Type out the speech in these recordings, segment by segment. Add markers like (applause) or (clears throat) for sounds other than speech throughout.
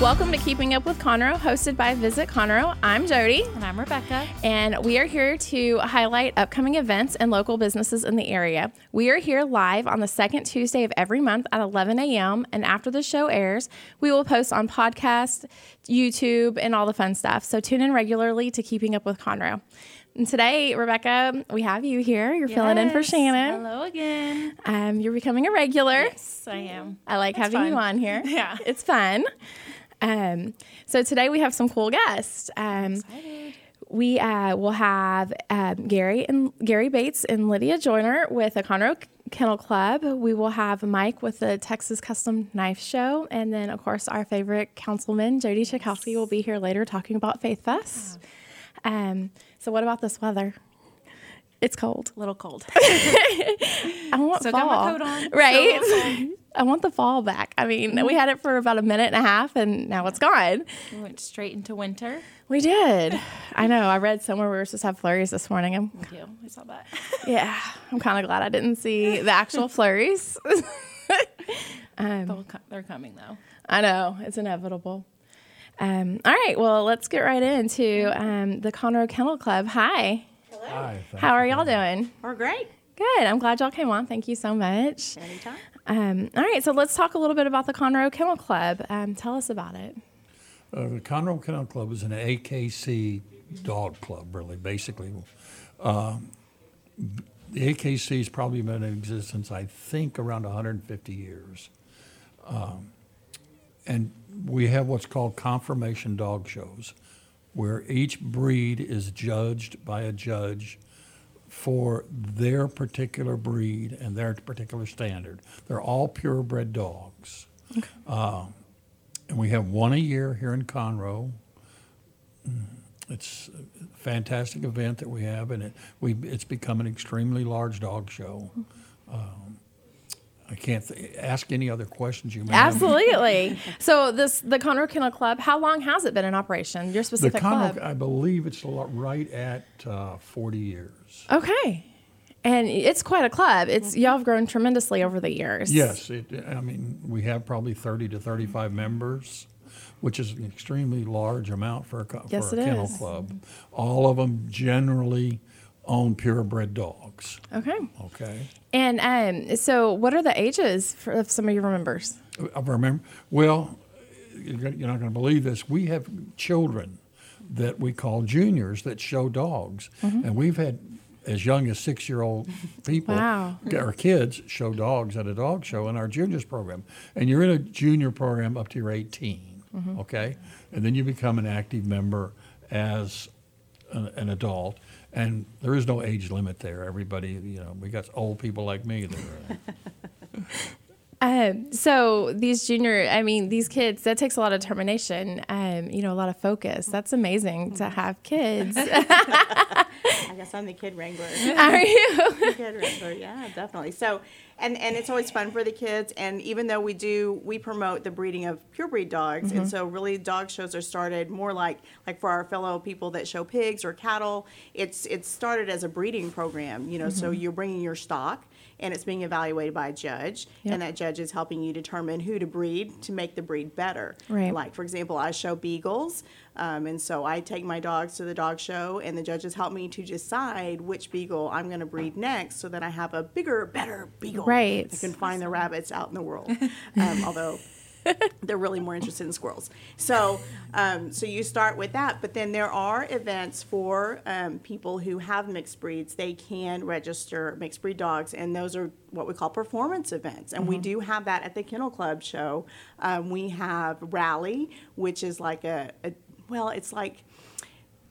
Welcome to Keeping Up with Conroe, hosted by Visit Conroe. I'm Jody. And I'm Rebecca. And we are here to highlight upcoming events and local businesses in the area. We are here live on the second Tuesday of every month at 11 a.m. And after the show airs, we will post on podcast, YouTube, and all the fun stuff. So tune in regularly to Keeping Up with Conroe. And today, Rebecca, we have you here. You're filling in for Shannon. Hello again. Um, you're becoming a regular. Yes, I am. I like That's having you on here. (laughs) Yeah. It's fun. Um, so today we have some cool guests. Um, we uh, will have um, Gary and Gary Bates and Lydia Joyner with the Conroe Kennel Club. We will have Mike with the Texas Custom Knife Show, and then of course our favorite councilman Jody Czajkoski will be here later talking about Faith Fest. Um, so what about this weather? It's cold. A little cold. (laughs) I want So fall. got my coat on. Right? So- I want the fall back. I mean, we had it for about a minute and a half and now it's gone. we went straight into winter. We did. (sighs) I know. I read somewhere we were supposed to have flurries this morning. I'm, Thank you. I saw that. (laughs) yeah, I'm kind of glad I didn't see the actual (laughs) flurries. (laughs) They'll co- They're coming though. I know. It's inevitable. Um, all right. Well, let's get right into um, the Conroe Kennel Club. Hi. Hi. How are y'all doing? We're great. Good. I'm glad y'all came on. Thank you so much. Anytime. Um, all right. So let's talk a little bit about the Conroe Kennel Club. Um, tell us about it. Uh, the Conroe Kennel Club is an AKC dog club, really, basically. Um, the AKC has probably been in existence, I think, around 150 years. Um, and we have what's called conformation dog shows, where each breed is judged by a judge for their particular breed and their particular standard. They're all purebred dogs. Um, and we have one a year here in Conroe. It's a fantastic event that we have, and it we it's become an extremely large dog show. Um, I can't th- ask any other questions you may have. Absolutely. so this the Conroe Kennel Club. How long has it been in operation? Your The specific Conroe, club. I believe it's a lot- right at uh, 40 years. Okay. And it's quite a club. It's y'all have grown tremendously over the years. Yes, it, I mean, we have probably 30 to 35 members, which is an extremely large amount for a, Yes, for a kennel is. club. All of them generally own purebred dogs. Okay. Okay. And um, so, what are the ages for, of some of your members? I remember, well, you're not going to believe this. We have children that we call juniors that show dogs. Mm-hmm. And we've had as young as six year old people, Wow. our kids, show dogs at a dog show in our juniors program. And you're in a junior program up to you're 18, Mm-hmm. okay? And then you become an active member as an, an adult. And there is no age limit there. Everybody, you know, we got old people like me that are. (laughs) Um, so these junior, I mean, these kids, that takes a lot of determination. Um, you know, a lot of focus. That's amazing to have kids. (laughs) (laughs) I guess I'm the kid wrangler. Are you? The kid wrangler, yeah, definitely. So, and and it's always fun for the kids. And even though we do, we promote the breeding of pure breed dogs, and so really dog shows are started more like like for our fellow people that show pigs or cattle. It's it's started as a breeding program. You know, so you're bringing your stock. And it's being evaluated by a judge, Yep. and that judge is helping you determine who to breed to make the breed better. Right. Like, for example, I show beagles, um, and so I take my dogs to the dog show, and the judges help me to decide which beagle I'm going to breed next, so that I have a bigger, better beagle. Right. That can find the rabbits out in the world. (laughs) Um, although (laughs) they're really more interested in squirrels. So, um, so you start with that, but then there are events for um, people who have mixed breeds. They can register mixed breed dogs, and those are what we call performance events. And we do have that at the Kennel Club show. Um, we have Rally, which is like a, a well, it's like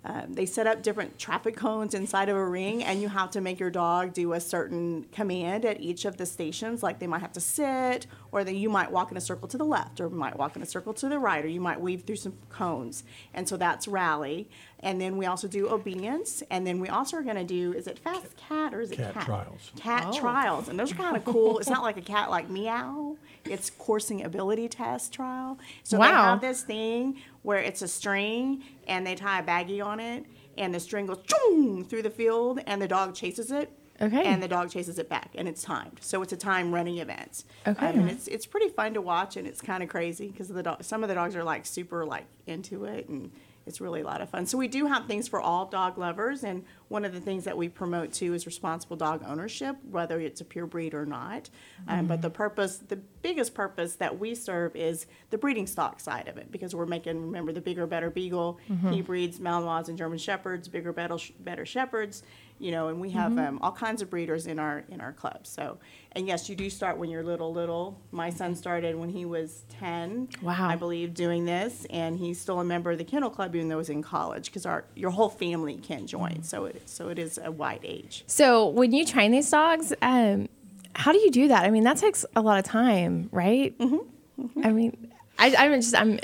um, they set up different traffic cones inside of a ring, and you have to make your dog do a certain command at each of the stations. Like they might have to sit, or then you might walk in a circle to the left, or might walk in a circle to the right, or you might weave through some cones. And so that's rally. And then we also do obedience, and then we also are going to do is it fast cat or is it Cat cat trials. Cat oh. trials, and those are kind of cool. It's not like a cat like meow. It's coursing ability test trial. So they have this thing where it's a string and they tie a baggie on it, and the string goes choom through the field, and the dog chases it. Okay. And the dog chases it back, and it's timed. So it's a time running event. Okay. Um, and it's it's pretty fun to watch, and it's kind of crazy because the dog, some of the dogs are like super like into it, and it's really a lot of fun. So we do have things for all dog lovers, and one of the things that we promote too is responsible dog ownership, whether it's a pure breed or not. Um, but the purpose, the biggest purpose that we serve is the breeding stock side of it, because we're making remember the bigger, better beagle. He breeds Malinois and German shepherds, bigger, better, better shepherds. You know, and we have um, all kinds of breeders in our in our club. So, and yes, you do start when you're little, little. My son started when he was ten. Wow. I believe doing this, and he's still a member of the kennel club even though he's in college because our your whole family can join. So it so it is a wide age. So when you train these dogs, um, how do you do that? I mean, that takes a lot of time, right? Mm-hmm. I mean, I, I'm just I'm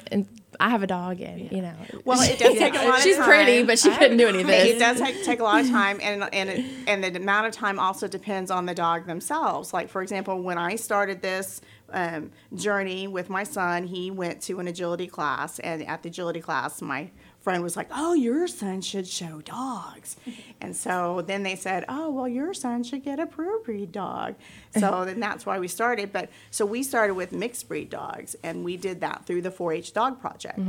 I have a dog, and you know, Well, it (laughs) does take a lot. she's of time. pretty, but she couldn't do any of It does take, take a lot of time, and and it, and the amount of time also depends on the dog themselves. Like for example, when I started this um, journey with my son, he went to an agility class, and at the agility class, my friend was like, "Oh, your son should show dogs," (laughs) and so then they said, "Oh, well, your son should get a pure breed dog." (laughs) So then that's why we started. But so we started with mixed breed dogs, and we did that through the 4-H Dog Project,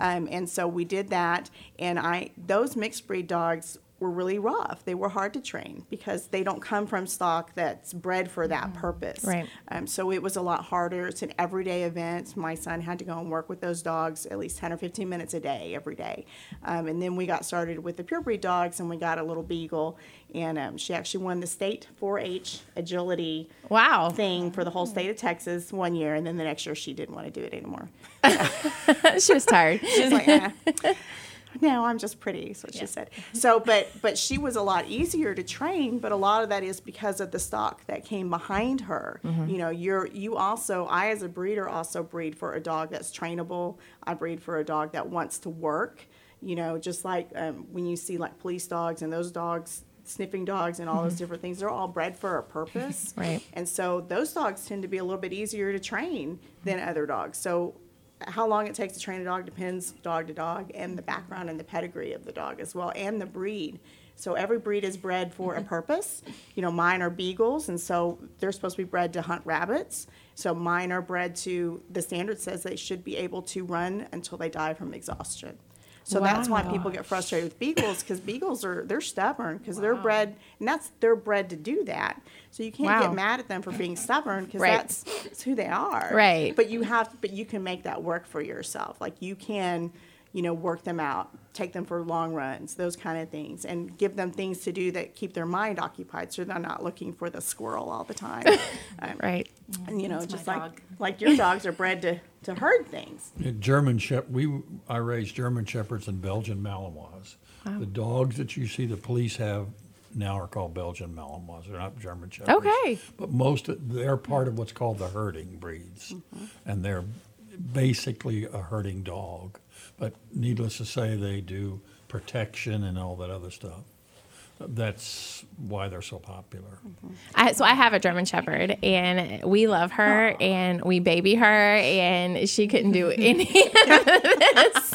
um, and so we did that, and I those mixed breed dogs were really rough. They were hard to train because they don't come from stock that's bred for that purpose. Right. Um, so it was a lot harder. It's an everyday event. My son had to go and work with those dogs at least 10 or 15 minutes a day, every day. Um, and then we got started with the purebred dogs and we got a little beagle. And um, she actually won the state 4 H agility Wow. thing for the whole state of Texas one year. And then the next year she didn't want to do it anymore. (laughs) she was tired. (laughs) she was like, eh. (laughs) (laughs) no, I'm just pretty, is what she said. So, but but she was a lot easier to train, but a lot of that is because of the stock that came behind her. Mm-hmm. You know, you're you also I as a breeder also breed for a dog that's trainable. I breed for a dog that wants to work. You know, just like um, when you see like police dogs and those dogs. Sniffing dogs and all those mm-hmm. different things, they're all bred for a purpose. (laughs) Right. And so those dogs tend to be a little bit easier to train than mm-hmm. other dogs. So how long it takes to train a dog depends dog to dog and the background and the pedigree of the dog as well and the breed. So every breed is bred for a mm-hmm. purpose. You know, mine are beagles and so they're supposed to be bred to hunt rabbits. So mine are bred to the standard says they should be able to run until they die from exhaustion. So that's why people get frustrated with beagles because beagles are they're stubborn because they're bred and that's they're bred to do that. So you can't Wow. get mad at them for being stubborn because Right. that's, that's who they are. Right. But you have but you can make that work for yourself. Like you can, you know, work them out, take them for long runs, those kind of things, and give them things to do that keep their mind occupied so they're not looking for the squirrel all the time. (laughs) Um, Right. And you know, That's just like dog. like your dogs are bred to, to herd things. (laughs) Yeah, German Shep, we, I raised German Shepherds and Belgian Malinois. The dogs that you see the police have now are called Belgian Malinois. They're not German Shepherds. Okay. But most, of- they're part of what's called the herding breeds. And they're basically a herding dog. But needless to say, they do protection and all that other stuff. That's why they're so popular. I, so I have a German Shepherd, and we love her, and we baby her, and she couldn't do (laughs) any. of this.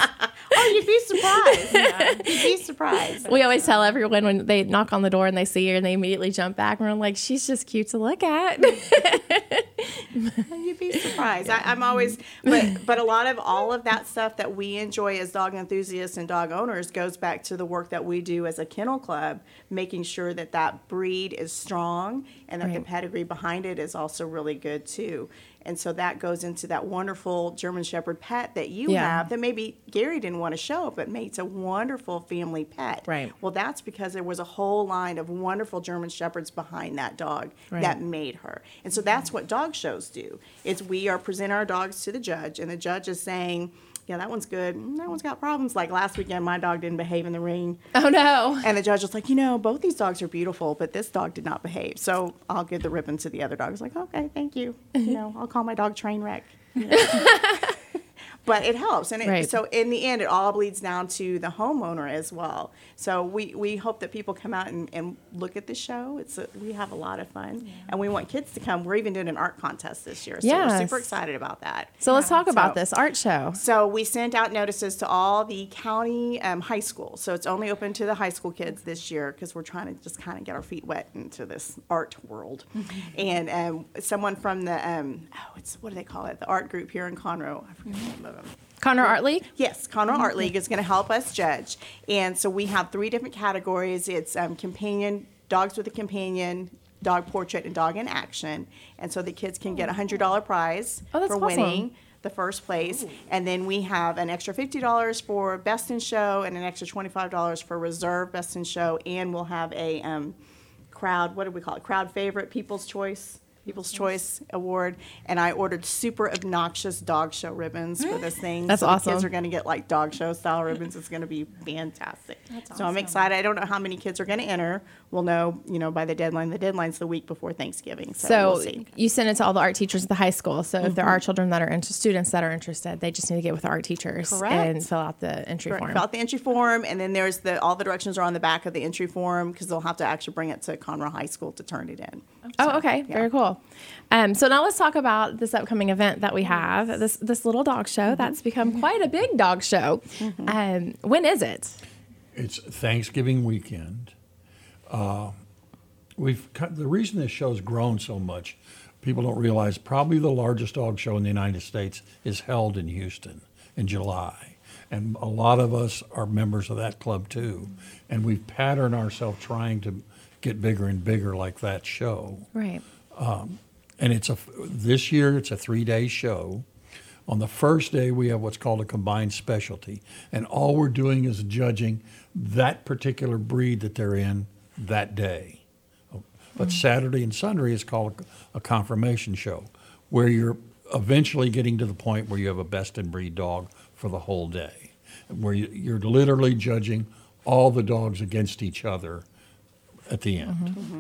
Oh, you'd be surprised. You'd be surprised. we always tell everyone when they knock on the door and they see her, and they immediately jump back, and we're like, "She's just cute to look at." (laughs) (laughs) You'd be surprised. I, I'm always, but but a lot of all of that stuff that we enjoy as dog enthusiasts and dog owners goes back to the work that we do as a kennel club, making sure that that breed is strong and that the pedigree behind it is also really good too. And so that goes into that wonderful German Shepherd pet that you Yeah. have that maybe Gary didn't want to show, but makes a wonderful family pet. Right. Well, that's because there was a whole line of wonderful German Shepherds behind that dog Right. that made her. And so that's what dog shows do. Is we are present our dogs to the judge, and the judge is saying, yeah, that one's good. That one's got problems. Like last weekend, my dog didn't behave in the ring. Oh no. And the judge was like, you know, both these dogs are beautiful, but this dog did not behave. So I'll give the ribbon to the other dog. I was like, okay, thank you. You (laughs) know, I'll call my dog train wreck. (laughs) but it helps. And it, Right. so in the end, it all bleeds down to the homeowner as well. So we, we hope that people come out and, and look at the show. It's a, we have a lot of fun, and we want kids to come. We're even doing an art contest this year, so Yes. we're super excited about that. So let's talk about So- this art show. So we sent out notices to all the county um, high schools. So it's only open to the high school kids this year because we're trying to just kind of get our feet wet into this art world. (laughs) and um, someone from the um, oh, it's what do they call it? The art group here in Conroe. I forget the name of them. Conroe Art League. Yes, Conroe Art League is going to help us judge. And so we have three different categories. It's um, companion, dogs with a companion, dog portrait, and dog in action. And so the kids can get a hundred dollar prize Oh, for awesome. winning the first place. And then we have an extra fifty dollars for best in show and an extra twenty five dollars for reserve best in show. And we'll have a um, crowd. What do we call it? Crowd favorite, People's Choice. People's Choice Award, and I ordered super obnoxious dog show ribbons for this (gasps) thing. That's so The awesome. kids are going to get like dog show style ribbons. It's going to be fantastic. That's awesome. so I'm excited. I don't know how many kids are going to enter. We'll know, you know, by the deadline. The deadline's the week before Thanksgiving. So, So we'll see. you send it to all the art teachers at the high school. So if there are mm-hmm. children that are interested, students that are interested, they just need to get with the art teachers Correct. and fill out the entry Correct. form. Fill out the entry form, and then there's the all the directions are on the back of the entry form because they'll have to actually bring it to Conroe High School to turn it in. Oh, okay, very cool. Um, so now let's talk about this upcoming event that we have. This this little dog show that's become quite a big dog show. Um, when is it? It's Thanksgiving weekend. Uh, we've cut, the reason this show's grown so much, people don't realize probably the largest dog show in the United States is held in Houston in July. And a lot of us are members of that club too. And we've patterned ourselves trying to get bigger and bigger like that show. Right. Um, and it's a this year it's a three day show. On the first day we have what's called a combined specialty, and all we're doing is judging that particular breed that they're in that day. But mm-hmm. Saturday and Sunday is called a, a conformation show, where you're eventually getting to the point where you have a best in breed dog for the whole day, where you, you're literally judging all the dogs against each other at the end. Mm-hmm.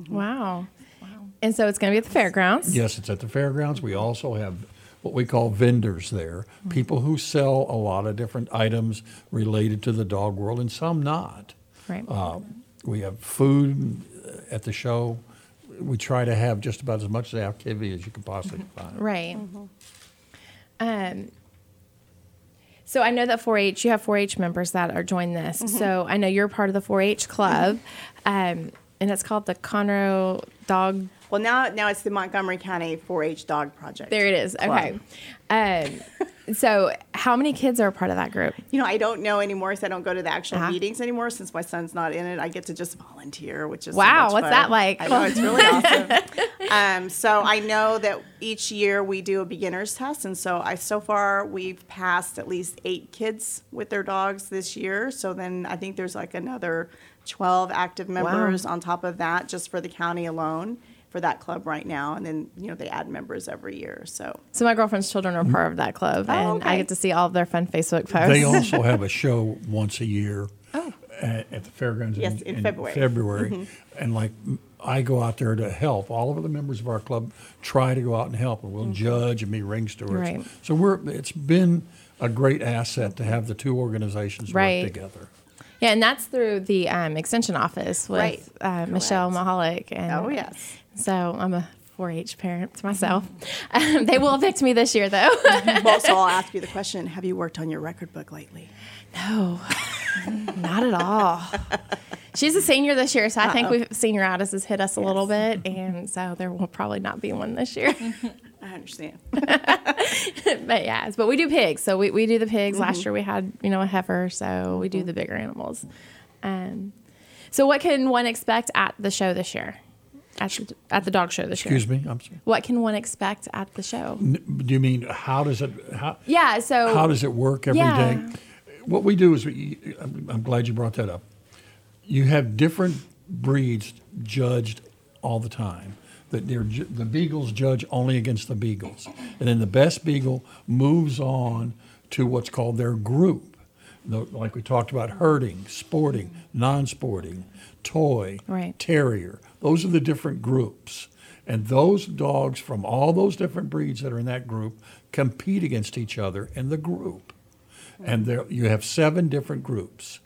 Mm-hmm. Wow. And so it's going to be at the fairgrounds. Yes, it's at the fairgrounds. We also have what we call vendors there, people who sell a lot of different items related to the dog world and some not. Right. Uh, we have food at the show. We try to have just about as much activity as you can possibly find. Right. Um, so I know that 4-H, you have 4-H members that are join this. So I know you're part of the 4-H club, um, and it's called the Conroe Dog. Well, now now it's the Montgomery County 4-H Dog Project. There it is. Okay. Um, so how many kids are a part of that group? You know, I don't know anymore because I don't go to the actual Uh-huh. meetings anymore since my son's not in it. I get to just volunteer, which is Wow, much what's fun. that like? I know it's really (laughs) awesome. Um, so I know that each year we do a beginner's test, and so I so far we've passed at least eight kids with their dogs this year. So then I think there's like another twelve active members on top of that just for the county alone for that club right now, and then you know they add members every year. So So my girlfriend's children are part of that club, oh, and I Oh, get to see all of their fun Facebook posts. They also have a (laughs) show once a year oh. at, at the fairgrounds Yes, in, in February. February. Mm-hmm. And like I go out there to help. All of the members of our club try to go out and help, and we'll mm-hmm. judge and be ring stewards. Right. So we're it's been a great asset to have the two organizations Right. work together. Yeah, and that's through the um, extension office with Right. uh, Michelle Mahalik. And Oh, yes. So I'm a 4-H parent myself. (laughs) Um, they will evict me this year, though. (laughs) well, so I'll ask you the (laughs) question: Have you worked on your record book lately? no, not at all. She's a senior this year, so I think we've senior status has hit us a little bit, and so there will probably not be one this year. I understand. (laughs) but yeah, but we do pigs. So we, we do the pigs. Last year we had, you know, a heifer. So we do the bigger animals. Um, so what can one expect at the show this year? At the, at the dog show this Excuse year? Excuse me. I'm sorry. What can one expect at the show? N- Do you mean how does it how Yeah. So how does it work every day? Yeah. What we do is we, I'm I'm glad you brought that up. You have different breeds judged all the time. That they're, the beagles judge only against the beagles, and then the best beagle moves on to what's called their group. The- Like we talked about herding, sporting, non sporting, toy, Right. terrier. Those are the different groups. And those dogs from all those different breeds that are in that group compete against each other in the group. And there you have seven different groups.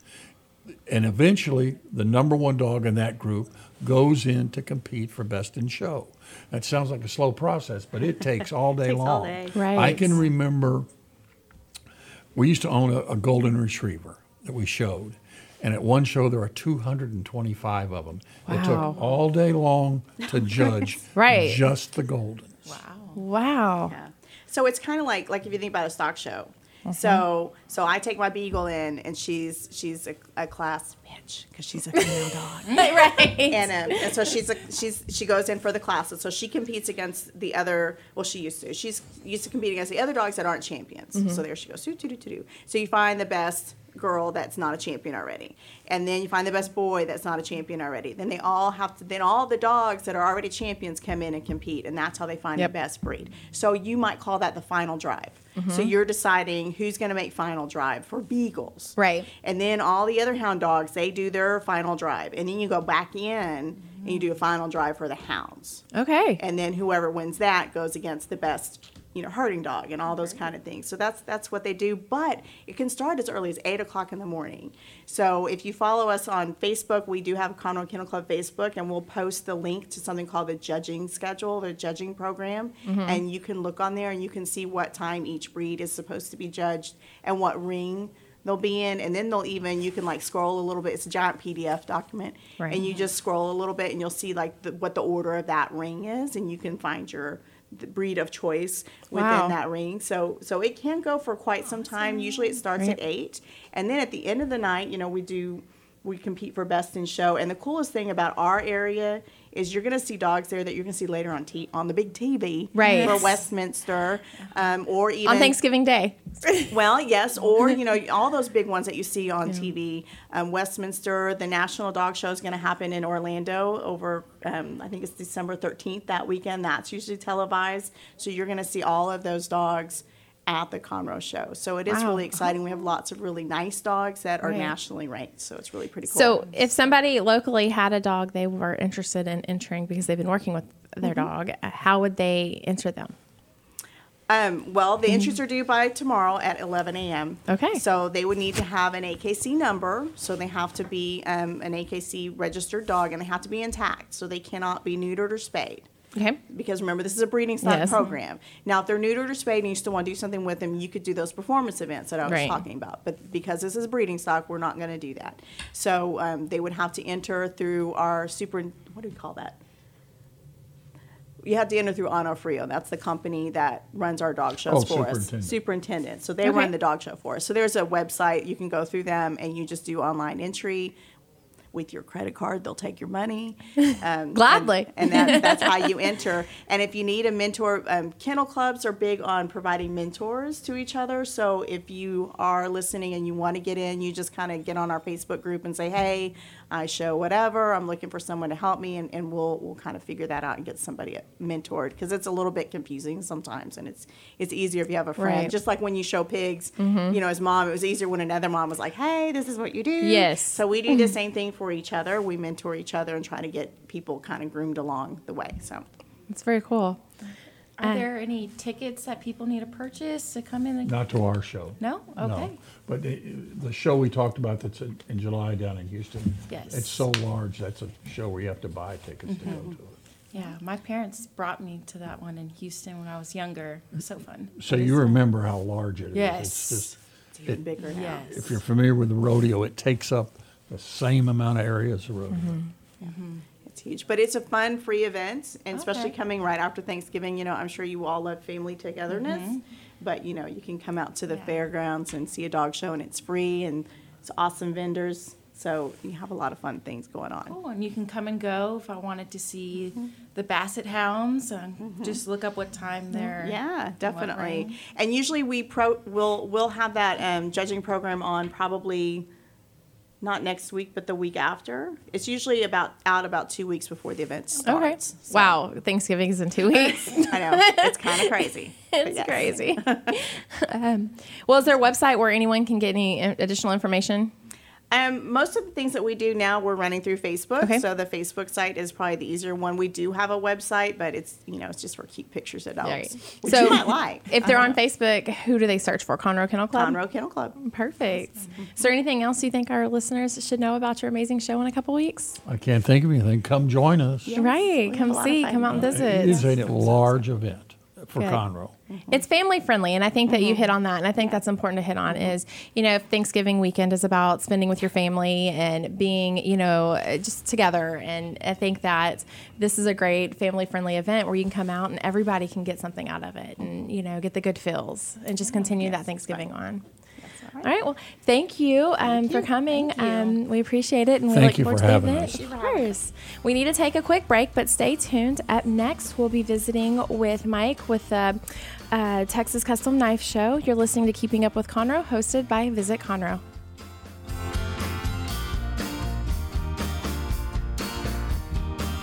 And eventually, the number one dog in that group goes in to compete for best in show. That sounds like a slow process, but it takes all (laughs) day Takes long. all day. Right. I can remember we used to own a, a golden retriever that we showed. And at one show, there were 225 of them. Wow. It took all day long (laughs) to judge Right. just the goldens. Wow. Wow. Yeah. So it's kind of like like if you think about a stock show. Uh-huh. So so I take my beagle in, and she's she's a, a class bitch because she's a female dog. (laughs) right. and, um, and so she's a, she's she goes in for the classes. So she competes against the other. Well, she used to. She's used to competing against the other dogs that aren't champions. Mm-hmm. So there she goes. Doo, doo, doo, doo, doo. So you find the best girl that's not a champion already, and then you find the best boy that's not a champion already. Then they all have to. Then all the dogs that are already champions come in and compete, and that's how they find Yep. the best breed. So you might call that the final drive. Mm-hmm. So you're deciding who's going to make final drive for beagles, Right. and then all the other hound dogs, they do their final drive. And then you go back in and you do a final drive for the hounds. Okay. And then whoever wins that goes against the best, you know, herding dog and all those kind of things. So that's that's what they do. But it can start as early as eight o'clock in the morning. So if you follow us on Facebook, we do have Conroe Kennel Club Facebook, and we'll post the link to something called the judging schedule, the judging program, mm-hmm. and you can look on there and you can see what time each breed is supposed to be judged and what ring they'll be in and then they'll even you can like scroll a little bit it's a giant pdf document Right. and you just scroll a little bit and you'll see like the, what the order of that ring is and you can find your breed of choice within Wow. that ring. So so it can go for quite some time. usually it starts at eight. And then at the end of the night you know we do we compete for best in show and the coolest thing about our area is you're going to see dogs there that you're going to see later on t- on the big tv Right. for westminster um, or even On Thanksgiving Day. (laughs) well, yes, or you know (laughs) all those big ones that you see on TV. Um, Westminster, the National Dog Show is going to happen in Orlando over, um, I think it's December thirteenth that weekend. That's usually televised, so you're going to see all of those dogs at the Conroe Show. So it is Wow. really exciting. We have lots of really nice dogs that are Right. nationally ranked, so it's really pretty cool. So, if somebody locally had a dog they were interested in entering because they've been working with their dog, uh, how would they enter them? Um, well, the entries are due by tomorrow at 11 a.m. Okay. So they would need to have an AKC number. So they have to be um, an AKC registered dog, and they have to be intact. So they cannot be neutered or spayed. Okay. Because remember, this is a breeding stock Yes. program. Now, if they're neutered or spayed and you still want to do something with them, you could do those performance events that I was Right. talking about. But because this is a breeding stock, we're not going to do that. So um, they would have to enter through our super. What do we call that? You have to enter through Onofrio. That's the company that runs our dog shows Oh, for us. superintendent. Superintendent. So they Okay. run the dog show for us. So there's a website you can go through them and you just do online entry. With your credit card, they'll take your money. (laughs) Um, Gladly. and, and that, that's how you (laughs) enter. And if you need a mentor, um, kennel clubs are big on providing mentors to each other. So if you are listening and you want to get in, you just kind of get on our Facebook group and say, "Hey, I show whatever. I'm looking for someone to help me," and, and we'll we'll kind of figure that out and get somebody mentored because it's a little bit confusing sometimes, and it's it's easier if you have a friend. Right. Just like when you show pigs, mm-hmm. you know, as mom, it was easier when another mom was like, "Hey, this is what you do." Yes. So we do the (laughs) same thing for each other. We mentor each other and try to get people kind of groomed along the way. So It's very cool. Are Uh, there any tickets that people need to purchase to come in? And- Not to our show. No? Okay. No. Okay. But the, the show we talked about that's in, in July down in Houston. Yes. It's so large, that's a show where you have to buy tickets to go Mm-hmm. to it. Yeah, my parents brought me to that one in Houston when I was younger. It was so fun. So you remember how large it is. Yes. It's just, it's even It- bigger now. Yes. if you're familiar with the rodeo, it takes up the same amount of area as the rodeo. Mm-hmm. Huge, but it's a fun, free event, and especially coming right after Thanksgiving. You know, I'm sure you all love family togetherness, Mm-hmm. but you know, you can come out to the Yeah. fairgrounds and see a dog show, and it's free, and it's awesome vendors. So you have a lot of fun things going on. Oh, and you can come and go if I wanted to see the Basset Hounds. And Just look up what time they're. Yeah, definitely. And usually we pro we'll we'll have that um, judging program on probably not next week, but the week after. It's usually about out about two weeks before the event Okay. starts. So, Wow, Thanksgiving's in two (laughs) weeks. I know it's kind of crazy. (laughs) it's yes. crazy. (laughs) um, well, is there a website where anyone can get any uh, additional information? Um, most of the things that we do now, we're running through Facebook. Okay. So the Facebook site is probably the easier one. We do have a website, but it's you know it's just for cute pictures of dogs, Right. which So, you might like. If they're on Facebook, who do they search for? Conroe Kennel Club. Conroe Kennel Club. Perfect. Is there anything else you think our listeners should know about your amazing show in a couple weeks? I can't think of anything. Come join us. right. we Come have a lot of see. Come out and It visit. is a large event for Good. Conroe. It's family friendly, and I think that you hit on that, and I think that's important to hit on. Is you know, Thanksgiving weekend is about spending with your family and being, you know, uh, just together, and I think that this is a great family friendly event where you can come out and everybody can get something out of it, and you know, get the good feels, and just continue that Thanksgiving on. All right. Well, thank you, um, for coming. Um, we appreciate it, and we Thank look you forward for to the having event. us. Of course. We need to take a quick break, but stay tuned. Up next, we'll be visiting with Mike with the uh, Texas Custom Knife Show. You're listening to Keeping Up with Conroe, hosted by Visit Conroe.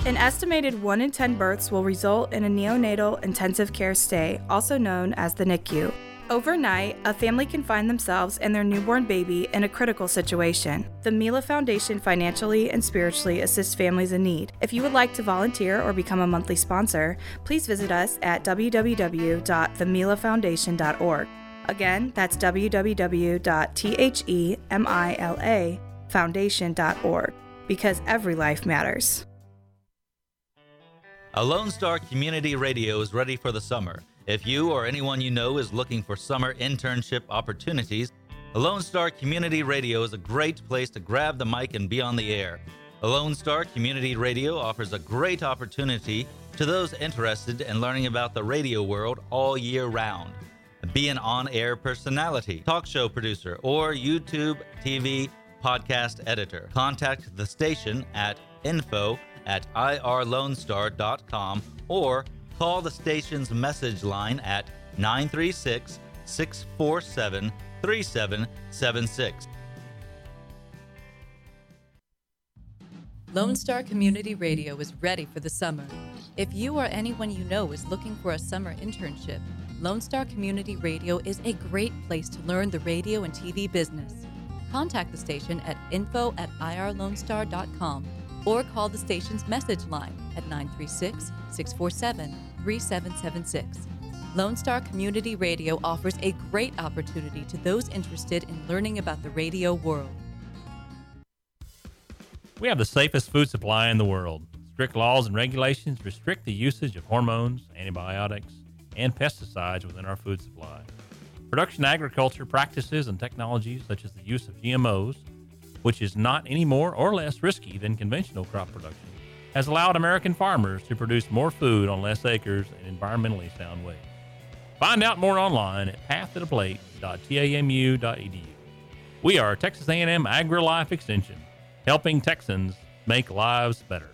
An estimated 1 in 10 births will result in a neonatal intensive care stay, also known as the NICU. Overnight, a family can find themselves and their newborn baby in a critical situation. The Mila Foundation financially and spiritually assists families in need. If you would like to volunteer or become a monthly sponsor, please visit us at www.themilafoundation.org. Again, that's www.themilafoundation.org because every life matters. A Lone Star Community Radio is ready for the summer. If you or anyone you know is looking for summer internship opportunities, a Lone Star Community Radio is a great place to grab the mic and be on the air. A Lone Star Community Radio offers a great opportunity to those interested in learning about the radio world all year round. Be an on air personality, talk show producer, or YouTube, TV, podcast editor. Contact the station at info at irlonestar.com or call the station's message line at 936 647 3776. Lone Star Community Radio is ready for the summer. If you or anyone you know is looking for a summer internship, Lone Star Community Radio is a great place to learn the radio and TV business. Contact the station at info at irlonestar.com or call the station's message line at 936 647 3776. Lone Star Community Radio offers a great opportunity to those interested in learning about the radio world. We have the safest food supply in the world. Strict laws and regulations restrict the usage of hormones, antibiotics, and pesticides within our food supply. Production agriculture practices and technologies such as the use of GMOs, which is not any more or less risky than conventional crop production, has allowed American farmers to produce more food on less acres in environmentally sound ways. Find out more online at pathtotheplate.tamu.edu. We are Texas A&M AgriLife Extension, helping Texans make lives better.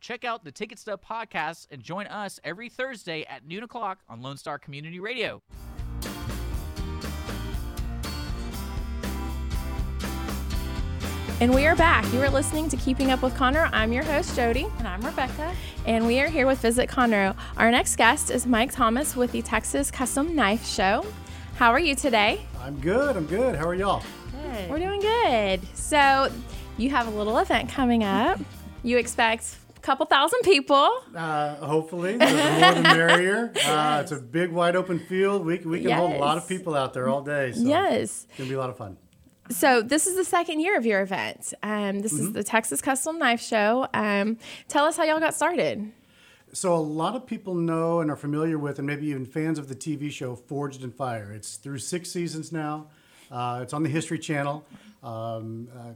check out the Ticket Stub podcast and join us every Thursday at noon o'clock on Lone Star Community Radio. And we are back. You are listening to Keeping Up with Conroe. I'm your host, Jody. And I'm Rebecca. And we are here with Visit Conroe. Our next guest is Mike Thomas with the Texas Custom Knife Show. How are you today? I'm good. I'm good. How are y'all? We're doing good. So, you have a little event coming up. You expect couple thousand people. Uh, hopefully, the more the merrier. (laughs) Uh, it's a big, wide open field. We, we can hold a lot of people out there all day. So Yes. It's going to be a lot of fun. So this is the second year of your event. Um, this is Mhm. the Texas Custom Knife Show. Um, tell us how y'all got started. So a lot of people know and are familiar with, and maybe even fans of the TV show Forged in Fire. It's through six seasons now. Uh, it's on the History Channel. Um, uh,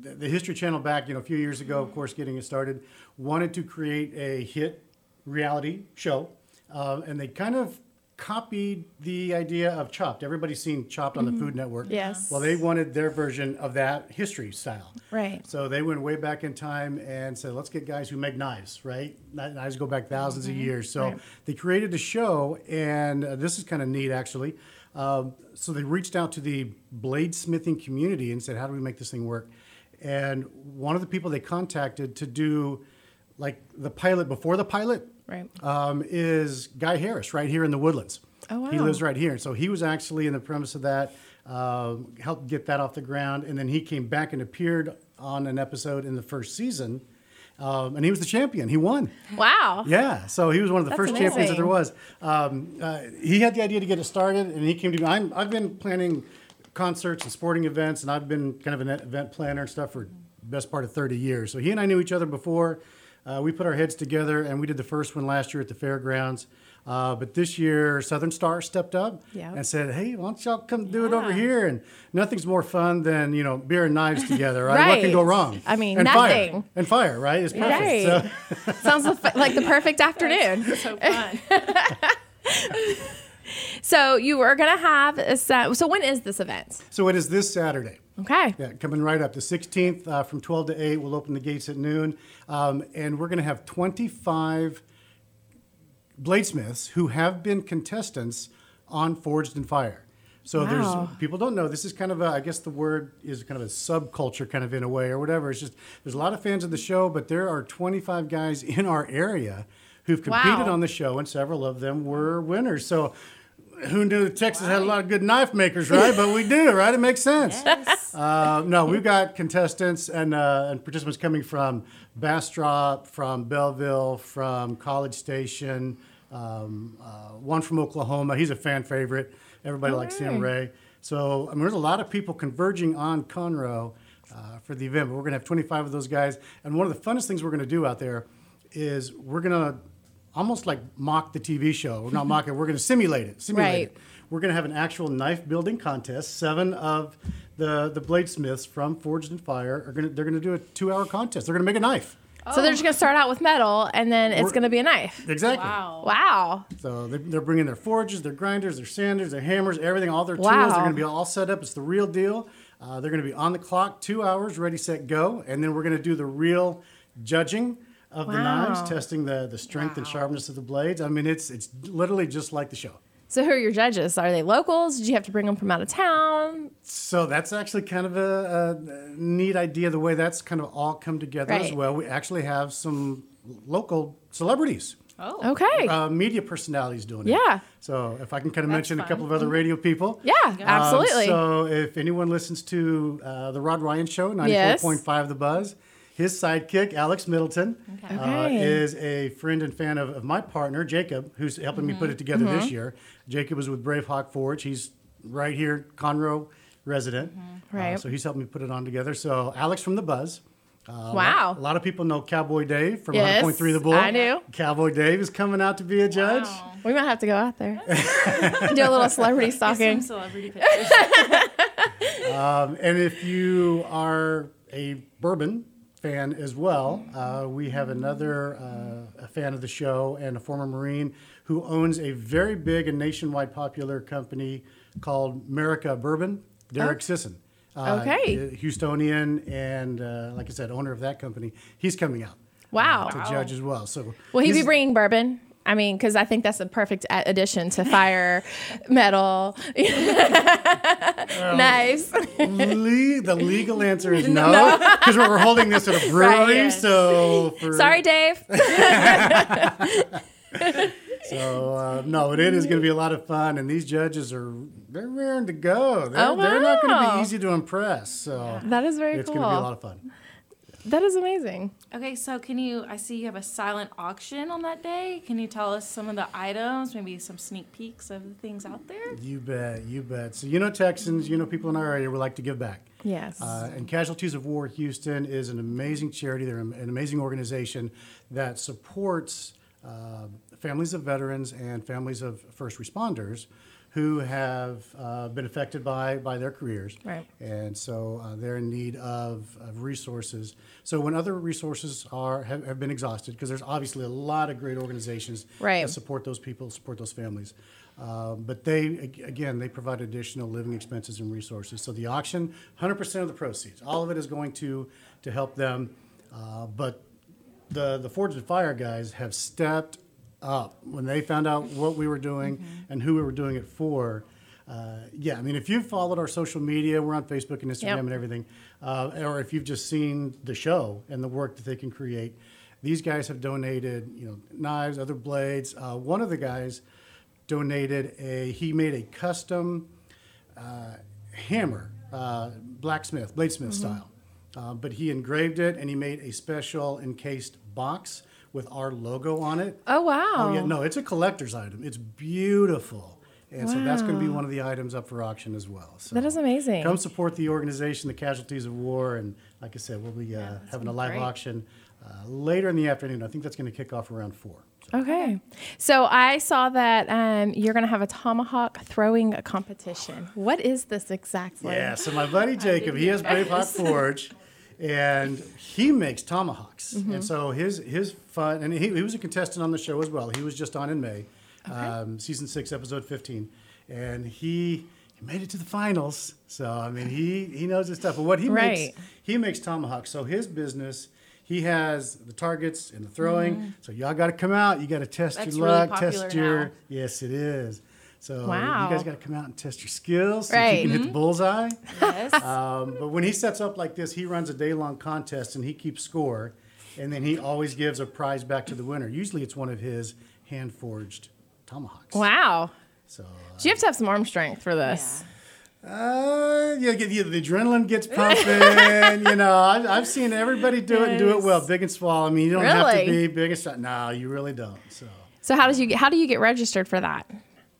the, the History Channel back, you know, a few years ago, of course, getting it started, wanted to create a hit reality show, uh, and they kind of copied the idea of Chopped. Everybody's seen Chopped on the Mhm. Food Network. Yes. Well, they wanted their version of that history style. Right. So they went way back in time and said, let's get guys who make knives, right? Knives go back 1000s of years. So Right. they created a show, and uh, this is kind of neat, actually. Um, so they reached out to the bladesmithing community and said, how do we make this thing work? And one of the people they contacted to do like the pilot before the pilot Right. um, is Guy Harris right here in the Woodlands. Oh, wow! He lives right here. So he was actually in the premise of that, uh, helped get that off the ground. And then he came back and appeared on an episode in the first season. Um, and he was the champion. He won. Wow. Yeah, so he was one of the That's first champions that there was. Um, uh, he had the idea to get it started, and he came to me. I'm, I've been planning concerts and sporting events, and I've been kind of an event planner and stuff for the best part of 30 years. So he and I knew each other before. Uh, we put our heads together, and we did the first one last year at the fairgrounds. Uh, but this year, Southern Star stepped up Yeah. and said, "Hey, why don't y'all come do it over here?" And nothing's more fun than you know beer and knives together, right? What can go wrong? I mean, and nothing. Fire. And fire, right? It's perfect. Right. So- Sounds like the perfect (laughs) afternoon. so fun. (laughs) So you are gonna have a set. So when is this event? So it is this Saturday. Okay. Yeah, coming right up. The 16th uh, from 12 to 8. We'll open the gates at noon. Um, and we're going to have 25 bladesmiths who have been contestants on Forged in Fire. So Wow. there's people don't know this is kind of a I guess the word is kind of a subculture kind of in a way or whatever. It's just there's a lot of fans of the show, but there are 25 guys in our area who've competed Wow. on the show, and several of them were winners. So who knew that Texas had a lot of good knife makers, right? but we do, right? It makes sense. Uh, no, we've got contestants and, uh, and participants coming from Bastrop, from Belleville, from College Station, um, uh, one from Oklahoma. He's a fan favorite. Everybody likes him, Ray. So I mean, there's a lot of people converging on Conroe uh, for the event. But we're going to have 25 of those guys. And one of the funnest things we're going to do out there is we're going to almost like mock the TV show. We're not (laughs) mock it. We're going to simulate it. Simulate Right. it. We're going to have an actual knife building contest. Seven of the the bladesmiths from Forged in Fire are going to they're going to do a two hour contest. They're going to make a knife. So they're just gonna start out with metal, and then it's gonna be a knife. Exactly. Wow. Wow. So they, they're bringing their forges, their grinders, their sanders, their hammers, everything, all their tools. Wow. They're going to be all set up. It's the real deal. Uh, they're going to be on the clock, two hours, ready, set, go, and then we're going to do the real judging of the knives, testing the the strength and sharpness of the blades. I mean, it's it's literally just like the show. So who are your judges? Are they locals? Did you have to bring them from out of town? So that's actually kind of a, a neat idea. The way that's kind of all come together as well. We actually have some local celebrities. Oh. Okay. Uh, media personalities doing it. Yeah. So if I can kind of That's mention a couple of other radio people. Yeah, Um, absolutely. so if anyone listens to uh, the Rod Ryan Show, Yes. 94.5 The Buzz, his sidekick, Alex Middleton, Okay. uh, Okay. is a friend and fan of, of my partner, Jacob, who's helping me put it together Mm-hmm. this year. Jacob was with Brave Hawk Forge. He's right here, Conroe resident. Uh, Mm-hmm. Right. so he's helping me put it on together. So Alex from The Buzz. Uh, Wow. A lot of people know Cowboy Dave from Yes, 100.3 The Bull. I do. Cowboy Dave is coming out to be a judge. Wow. We might have to go out there. (laughs) Do a little celebrity Some stalking. celebrity (laughs) pictures. Um, and if you are a bourbon fan as well, uh, we have another uh, a fan of the show and a former Marine who owns a very big and nationwide popular company called America Bourbon, Derek Sisson. Uh, Okay. Houstonian and, uh, like I said, owner of that company. He's coming out Wow. to judge as well. So Will he be bringing bourbon? I mean, because I think that's a perfect addition to fire, (laughs) metal, (laughs) knives. Le- the legal answer is (laughs) no, because we're holding this at a brewery. Right, yes. So for, Sorry, Dave. So uh, no, but it is going to be a lot of fun, and these judges are they're raring to go. They're, Oh, they're not going to be easy to impress. So That is very it's cool. going to be a lot of fun. That is amazing. Okay, so can you? I see you have a silent auction on that day. Can you tell us some of the items, maybe some sneak peeks of the things out there? You bet, you bet. So you know Texans, you know people in our area, we like to give back. Yes. Uh, and Casualties of War Houston is an amazing charity. They're an amazing organization that supports uh, families of veterans and families of first responders who have uh, been affected by, by their careers. Right. And so uh, they're in need of, of resources. So when other resources are have, have been exhausted, because there's obviously a lot of great organizations Right. that support those people, support those families. Uh, but they, again, they provide additional living expenses and resources. So the auction, 100% of the proceeds, all of it is going to, to help them. Uh, but the, the Forged in Fire guys have stepped up when they found out what we were doing and who we were doing it for. Uh, yeah, I mean, if you've followed our social media, we're on Facebook and Instagram Yep. and everything, uh, or if you've just seen the show and the work that they can create, these guys have donated, you know, knives, other blades. Uh, one of the guys donated a, he made a custom uh, hammer, uh, blacksmith, bladesmith style. Uh, but he engraved it and he made a special encased box with our logo on it. Oh wow. Oh yeah, no, it's a collector's item. It's beautiful, and so that's going to be one of the items up for auction as well. So That is amazing. Come support the organization, the Casualties of War, and like I said, we'll be uh, having a live great. auction uh, later in the afternoon. I think that's going to kick off around four. Okay. So I saw that um, you're going to have a tomahawk throwing competition. What is this exactly? Yeah, so my buddy Jacob, he has Braveheart (laughs) Forge, and he makes tomahawks. Mhm. And so his his fun, and he, he was a contestant on the show as well. He was just on in May, um, season six, episode fifteen, and he. He made it to the finals, so I mean he he knows his stuff. But what he Right. makes, he makes tomahawks. So his business, he has the targets and the throwing. Mhm. So y'all got to come out. You got to test That's your luck, test your. now. Yes, it is. So Wow. you guys got to come out and test your skills. See if Right. you can hit the bullseye. Yes. (laughs) Um, but when he sets up like this, he runs a day long contest and he keeps score. And then he always gives a prize back to the winner. Usually it's one of his hand forged tomahawks. Wow. So, Do you have to have some arm strength for this? uh, yeah, get- yeah, the adrenaline gets pumping. you know, I've, I've seen everybody do it and do it well, big and small. I mean, you don't have to be big and small. No, you really don't. So, So how does you how do you get registered for that?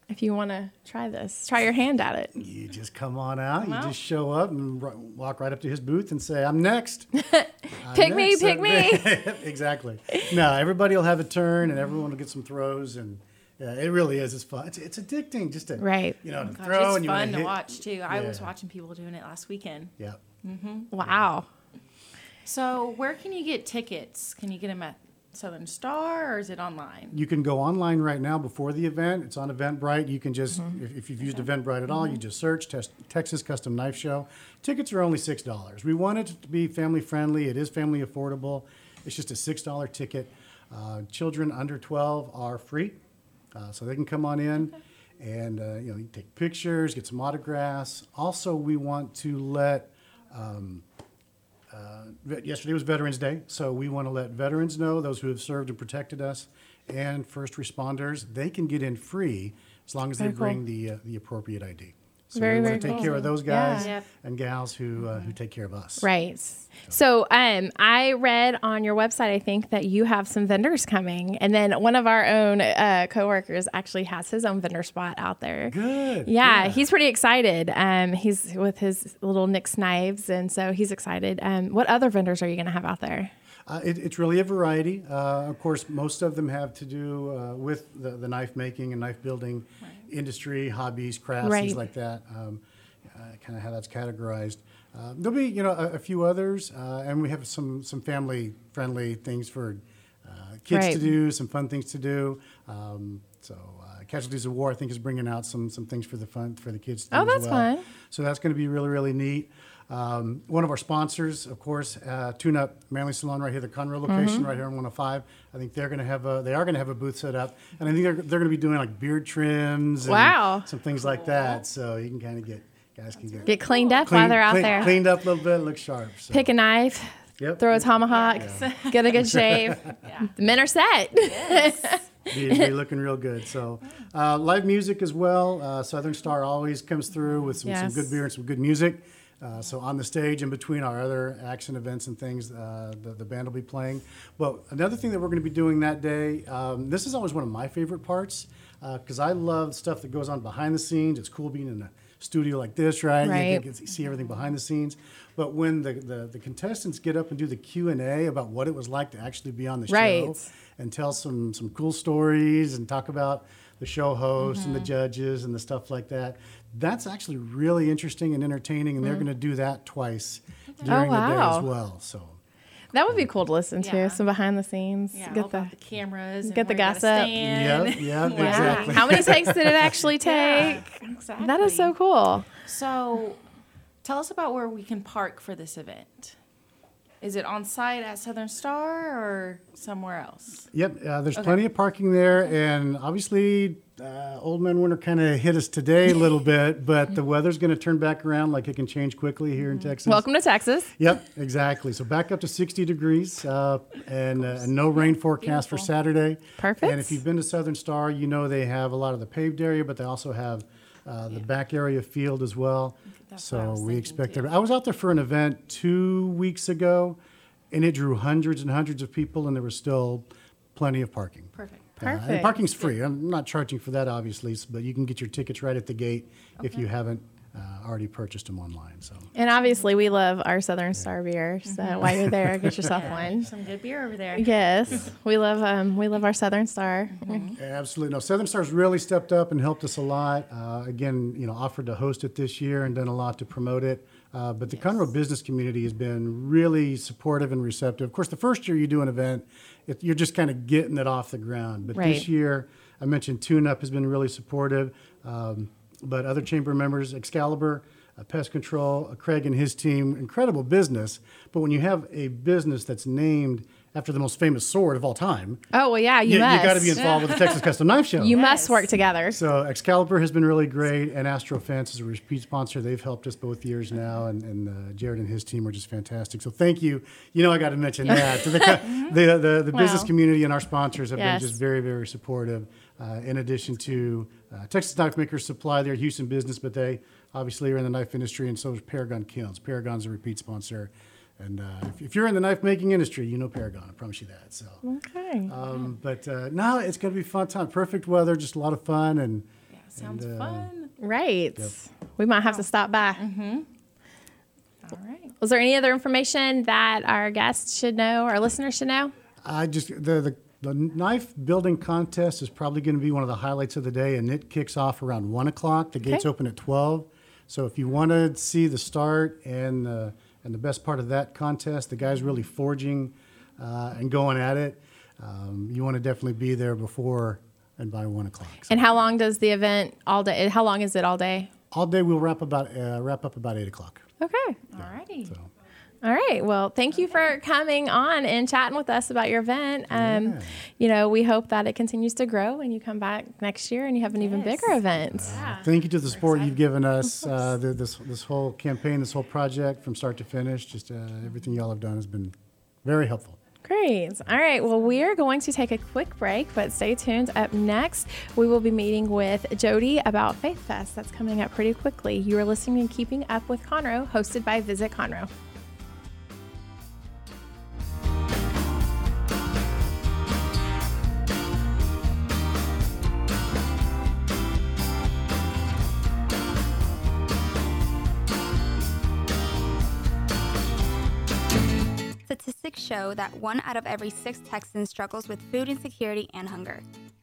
If you want to try this, try your hand at it. you just come on out. Come you out. just show up and r- walk right up to his booth and say, "I'm next." (laughs) I'm Pick me, pick me. (laughs) exactly. No, everybody will have a turn, and everyone will get some throws, and yeah, it really is. It's fun. It's, it's addicting just to Right. You know, to Gosh, throw it's and you wanna fun to hit. watch too. I was watching people doing it last weekend. Yeah. hmm Wow. So where can you get tickets? Can you get them at Southern Star or is it online? You can go online right now before the event. It's on Eventbrite. You can just, Mm-hmm. if, if you've used Eventbrite at all, you just search Tes- Texas Custom Knife Show. Tickets are only six dollars. We want it to be family friendly. It is family affordable. It's just a six dollar ticket. Uh, children under twelve are free, uh, so they can come on in, and uh, you know, you take pictures, get some autographs. Also, we want to let. Um, uh, yesterday was Veterans Day, so we want to let veterans know, those who have served and protected us, and first responders, they can get in free as long as they Very cool. bring the uh, the appropriate ID. So Very, we want to take cool. care of those Yeah. guys Yep. and gals who uh, who take care of us. Right. So um, I read on your website, I think that you have some vendors coming, and then one of our own uh, coworkers actually has his own vendor spot out there. Good. Yeah, he's pretty excited. Um, he's with his little Nick's knives, and so he's excited. Um, what other vendors are you going to have out there? Uh, it, it's really a variety. Uh, of course, most of them have to do uh, with the, the knife making and knife building industry, hobbies, crafts, Right. things like that. Um, uh, kind of how that's categorized. Uh, there'll be, you know, a, a few others, uh, and we have some some family friendly things for uh, kids to do, some fun things to do. Um, so, uh, Casualties of War, I think, is bringing out some some things for the fun for the kids. To Oh, do as that's well. fun. So that's going to be really, really neat. Um, one of our sponsors, of course, uh, Tune Up Manly Salon right here, the Conroe location, Mhm. right here on 105. I think they're going to have a, they are going to have a booth set up, and I think they're, they're going to be doing like beard trims, and Wow. some things like that. So you can kind of get guys can get Get cleaned up clean- while they're out clean- there. cleaned up a little bit, look sharp. So. Pick a knife, Yep. throw a tomahawk, (laughs) get a good shave. (laughs) The men are set. (laughs) be, be looking real good. So, uh, live music as well. Uh, Southern Star always comes through with some, Yes. some good beer and some good music. Uh, so on the stage, in between our other action events and things, uh, the, the band will be playing. But another thing that we're going to be doing that day, um, this is always one of my favorite parts because I love stuff that goes on behind the scenes. It's cool being in a studio like this, right? You Right. get to see everything behind the scenes. But when the, the, the contestants get up and do the Q and A about what it was like to actually be on the show and tell some some cool stories and talk about the show host and the judges and the stuff like that. That's actually really interesting and entertaining, and they're Mm. going to do that twice during the day wow. as well. So That would be cool to listen to. Some behind the scenes. Yeah, get the the cameras. and get the where you gotta gossip. stand. Yep, yep, Yeah. (laughs) exactly. How many takes did it (laughs) actually take? Yeah, exactly. That is so cool. So, tell us about where we can park for this event. Is it on site at Southern Star or somewhere else? Yep, uh, there's Okay. plenty of parking there, and obviously, uh, Old Man Winter kind of hit us today a little (laughs) bit, but the weather's going to turn back around like it can change quickly here in Texas. Welcome to Texas. Yep, exactly. So back up to 60 degrees uh, and, uh, and no rain forecast for Saturday. Perfect. And if you've been to Southern Star, you know they have a lot of the paved area, but they also have uh, the back area field as well. That's So we expect too. there. I was out there for an event two weeks ago, and it drew hundreds and hundreds of people, and there was still plenty of parking. Perfect. Uh, and Perfect. parking's free. I'm not charging for that, obviously, but you can get your tickets right at the gate if you haven't uh, already purchased them online. So. And obviously, we love our Southern Star beer. So while you're there, get (laughs) yourself one. Some good beer over there. Yes, (laughs) we love um, we love our Southern Star. Absolutely. No, Southern Star's really stepped up and helped us a lot. Uh, again, you know, offered to host it this year and done a lot to promote it. Uh, but the Conroe business community has been really supportive and receptive. Of course, the first year you do an event, it, you're just kind of getting it off the ground. But Right. this year, I mentioned Tune Up has been really supportive. Um, but other chamber members, Excalibur, uh, Pest Control, uh, Craig and his team, incredible business. But when you have a business that's named after the most famous sword of all time, Oh well, yeah, you, you, must. got to be involved with the Texas Custom Knife Show. You must work together. So Excalibur has been really great, and Astro Fence is a repeat sponsor. They've helped us both years now, and, and uh, Jared and his team are just fantastic. So thank you. You know I got to mention (laughs) that to the co- the the, the business Wow. community and our sponsors have Yes. been just very very supportive. Uh, in addition to uh, Texas Knife Makers Supply, their Houston business, but they obviously are in the knife industry, and so is Paragon Kilns. Paragon's a repeat sponsor. And uh, if, if you're in the knife making industry, you know Paragon. I promise you that. So, Okay. um, but uh, no, it's going to be a fun time. Perfect weather, just a lot of fun, and Yeah, sounds And, uh, fun. Right. We might have to stop by. Mm-hmm. All right. Was there any other information that our guests should know, or our listeners should know? I just the the, the knife building contest is probably going to be one of the highlights of the day, and it kicks off around one o'clock. The gates Okay. open at twelve. So if you want to see the start and uh, and the best part of that contest, the guys really forging uh, and going at it. Um, you want to definitely be there before and by one o'clock. So And how long does the event all day? How long is it all day? all day we'll wrap about uh, wrap up about eight o'clock. Okay. All righty. So. All right. Well, thank you for coming on and chatting with us about your event. Um, Yeah. You know, we hope that it continues to grow and you come back next year and you have an even bigger event. Yeah. Thank you to the support you've given us. Uh, the, this this whole campaign, this whole project, from start to finish. Just uh, everything y'all have done has been very helpful. Great. All right. Well, we are going to take a quick break, but stay tuned. Up next, we will be meeting with Jody about Faith Fest. That's coming up pretty quickly. You are listening to Keeping Up with Conroe, hosted by Visit Conroe. Show that one out of every six Texans struggles with food insecurity and hunger.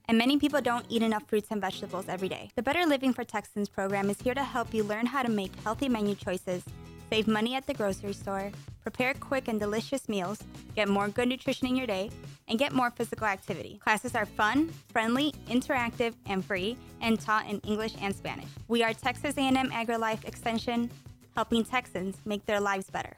And many people don't eat enough fruits and vegetables every day. The Better Living for Texans program is here to help you learn how to make healthy menu choices, save money at the grocery store, prepare quick and delicious meals, get more good nutrition in your day, and get more physical activity. Classes are fun, friendly, interactive, and free, and taught in English and Spanish. We are Texas A&M AgriLife Extension, helping Texans make their lives better.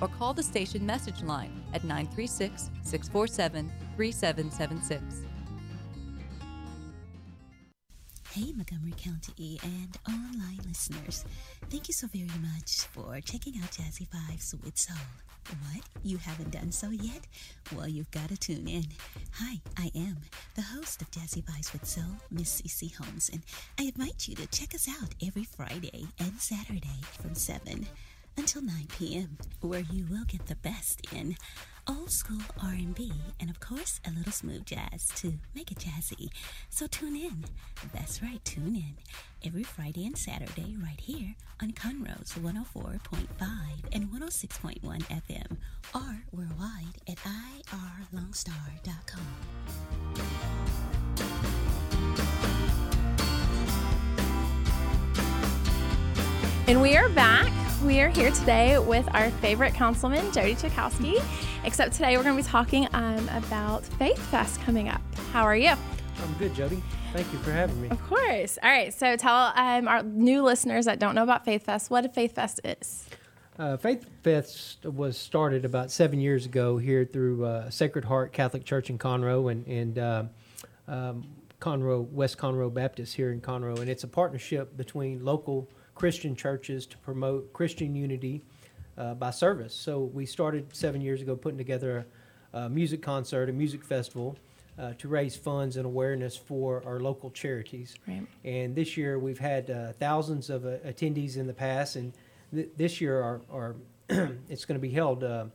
or call the station message line at 936 647 3776. Hey, Montgomery County and online listeners. Thank you so very much for checking out Jazzy Vibes with Soul. What? You haven't done so yet? Well, you've got to tune in. Hi, I am the host of Jazzy Vibes with Soul, Miss CC Holmes, and I invite you to check us out every Friday and Saturday from 7 until 9 p.m., where you will get the best in old school R&B and of course a little smooth jazz to make it jazzy. So tune in. That's right, tune in every Friday and Saturday right here on Conroe's 104.5 and 106.1 FM or worldwide at irlonestar.com. And we are back. We are here today with our favorite councilman, Jody Czajkoski. Except today we're going to be talking um, about Faith Fest coming up. How are you? I'm good, Jody. Thank you for having me. Of course. All right. So tell um, our new listeners that don't know about Faith Fest what a Faith Fest is. Uh, Faith Fest was started about seven years ago here through uh, Sacred Heart Catholic Church in Conroe and, and uh, um, Conroe, West Conroe Baptist here in Conroe. And it's a partnership between local Christian churches to promote Christian unity uh, by service. So we started seven years ago putting together a, a music concert, a music festival. Uh, to raise funds and awareness for our local charities. Right. And this year we've had uh, thousands of uh, attendees in the past, and th- this year our, our (clears throat) it's going to be held uh,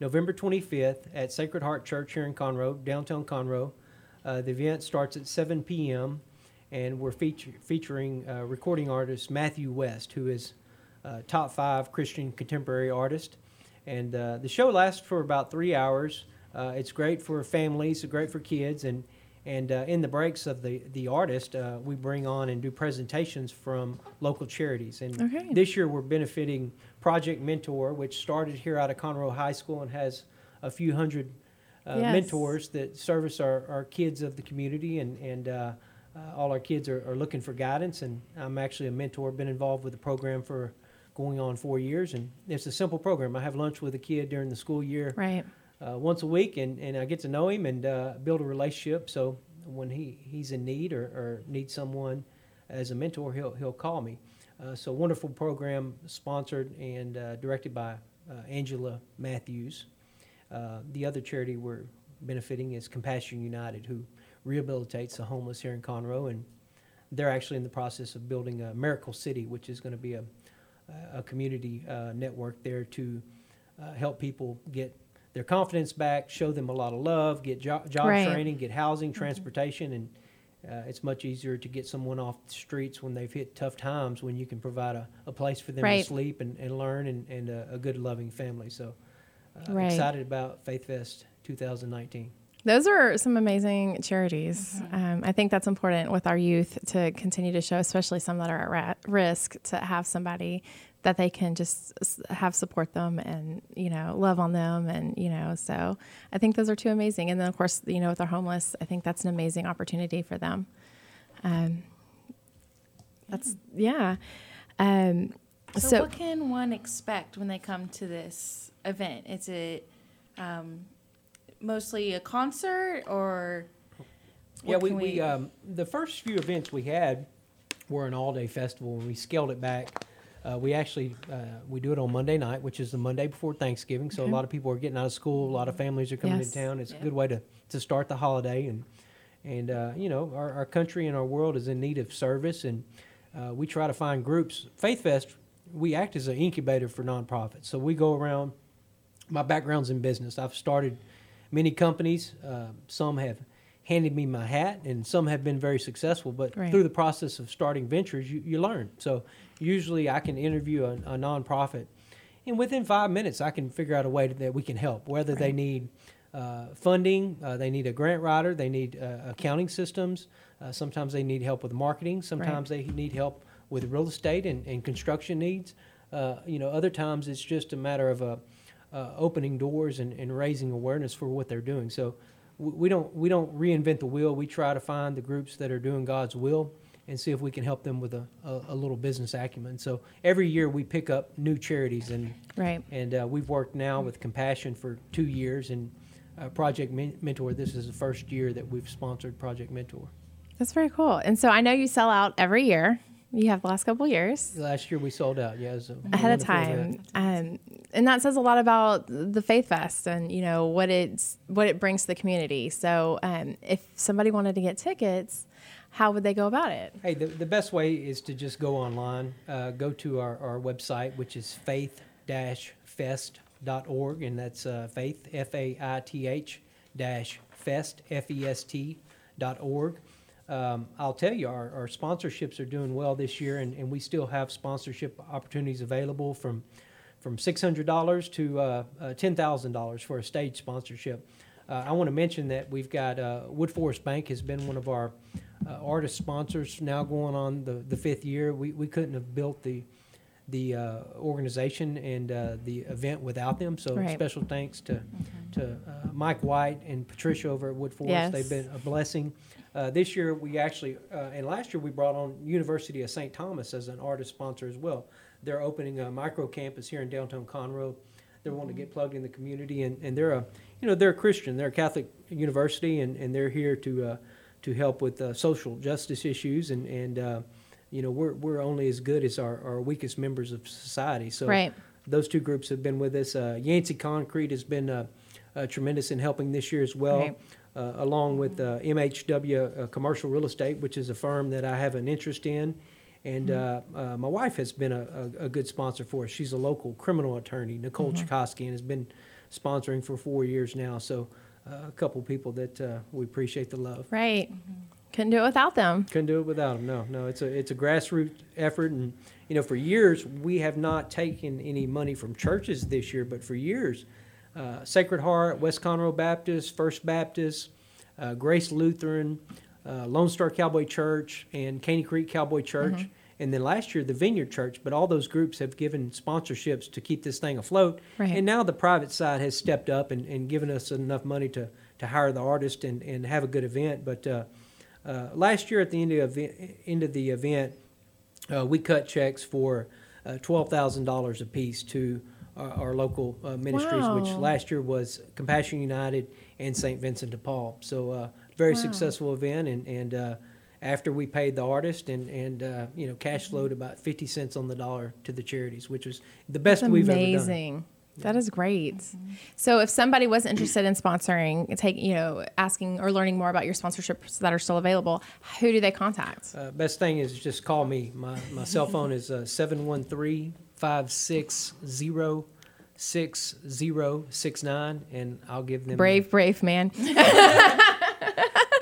November 25th at Sacred Heart Church here in Conroe, downtown Conroe. Uh, the event starts at 7 p.m. and we're feature- featuring uh, recording artist Matthew West, who is uh, top five Christian contemporary artist. And uh, the show lasts for about three hours. Uh, it's great for families, great for kids, and and uh, in the breaks of the the artist, uh, we bring on and do presentations from local charities. And Okay. this year we're benefiting Project Mentor, which started here out of Conroe High School and has a few hundred uh, Yes. mentors that service our, our kids of the community, and and uh, all our kids are, are looking for guidance. And I'm actually a mentor, been involved with the program for going on four years, and it's a simple program. I have lunch with a kid during the school year Right. uh, once a week, and, and I get to know him and uh, build a relationship. So when he, he's in need or, or needs someone as a mentor, he'll he'll call me. Uh, so wonderful program, sponsored and uh, directed by uh, Angela Matthews. Uh, the other charity we're benefiting is Compassion United, who rehabilitates the homeless here in Conroe, and they're actually in the process of building a Miracle City, which is going to be a a community uh, network there to uh, help people get their confidence back, show them a lot of love, get jo- job Right. training, get housing, transportation, and uh, it's much easier to get someone off the streets when they've hit tough times when you can provide a, a place for them Right. to sleep and, and learn and, and a, a good, loving family. So uh, Right. excited about Faith Fest 2019. Those are some amazing charities. Um, I think that's important with our youth to continue to show, especially some that are at risk, to have somebody that they can just s- have support them and you know love on them and you know so I think those are two amazing. And then of course you know with our homeless, I think that's an amazing opportunity for them. Um, that's yeah. Um, So, so what can one expect when they come to this event? Is it um, mostly a concert or? Yeah, what we, we um, the first few events we had were an all day festival, and we scaled it back. Uh, we actually uh, we do it on Monday night, which is the Monday before Thanksgiving. So Okay. a lot of people are getting out of school. A lot of families are coming Yes. to town. It's Yeah. a good way to, to start the holiday, and and uh, you know our, our country and our world is in need of service, and uh, we try to find groups. Faith Fest, we act as an incubator for nonprofits. So we go around. My background's in business. I've started many companies. Uh, some have handed me my hat, and some have been very successful. But Right. through the process of starting ventures, you, you learn. So usually I can interview a, a nonprofit, and within five minutes I can figure out a way that we can help. Whether they need uh, funding, uh, they need a grant writer, they need uh, accounting systems. Uh, sometimes they need help with marketing. Sometimes they need help with real estate and, and construction needs. Uh, you know, other times it's just a matter of uh, uh, opening doors and, and raising awareness for what they're doing. So w- we don't we don't reinvent the wheel. We try to find the groups that are doing God's will and see if we can help them with a, a, a little business acumen. So every year we pick up new charities and Right. and uh, we've worked now with Compassion for two years and uh, Project Men- Mentor. This is the first year that we've sponsored Project Mentor. That's very cool. And so I know you sell out every year. You have the last couple years Last year we sold out. Yeah, ahead of time, um, and that says a lot about the Faith Fest and you know what it's what it brings to the community. So um, if somebody wanted to get tickets, how would they go about it? Hey, the, the best way is to just go online, uh, go to our, our website, which is faith-fest.org, and that's uh, faith, F A I T H, dash fest, F E S T, dot org. Um, I'll tell you, our, our sponsorships are doing well this year, and, and we still have sponsorship opportunities available from from $600 to uh, uh, $10,000 for a stage sponsorship. Uh, I want to mention that we've got uh, Woodforest Bank has been one of our uh, artist sponsors now going on the, the fifth year. We, we couldn't have built the the uh, organization and uh, the event without them. So Right. special thanks to to uh, Mike White and Patricia over at Woodforest. Yes. They've been a blessing. Uh, this year we actually uh, and last year we brought on University of St. Thomas as an artist sponsor as well. They're opening a micro campus here in downtown Conroe. They're wanting to get plugged in the community and, and they're a you know they're a Christian. They're a Catholic university and, and they're here to uh, to help with uh, social justice issues and and uh, you know we're we're only as good as our, our weakest members of society. So Right. those two groups have been with us. Uh, Yancey Concrete has been uh, uh, tremendous in helping this year as well, Right. Uh, along with uh, MHW uh, Commercial Real Estate, which is a firm that I have an interest in. And uh, uh, my wife has been a, a, a good sponsor for us. She's a local criminal attorney, Nicole Mhm. Czajkoski, and has been sponsoring for four years now. So uh, a couple people that uh, we appreciate the love. Right. Couldn't do it without them. Couldn't do it without them. No, no, it's a it's a grassroots effort, and you know, for years we have not taken any money from churches this year, but for years, uh, Sacred Heart, West Conroe Baptist, First Baptist, uh, Grace Lutheran, uh, Lone Star Cowboy Church, and Caney Creek Cowboy Church. Mhm. And then last year, the Vineyard Church, but all those groups have given sponsorships to keep this thing afloat. Right. And now the private side has stepped up and, and given us enough money to, to hire the artist and, and have a good event. But uh, uh, last year at the end of, the- end of the event, uh, we cut checks for uh, $12,000 apiece to our, our local uh, ministries, which last year was Compassion United and St. Vincent de Paul. So uh, very Wow. successful event. And, and uh, after we paid the artist and, and uh, you know, cash flowed about 50 cents on the dollar to the charities, which was the best That's we've ever done. amazing. That is great. So, if somebody was interested in sponsoring, take you know, asking or learning more about your sponsorships that are still available, who do they contact? Uh, best thing is just call me. My, my cell phone is uh, 713 560 6069, and I'll give them Brave, brave man. (laughs) (laughs)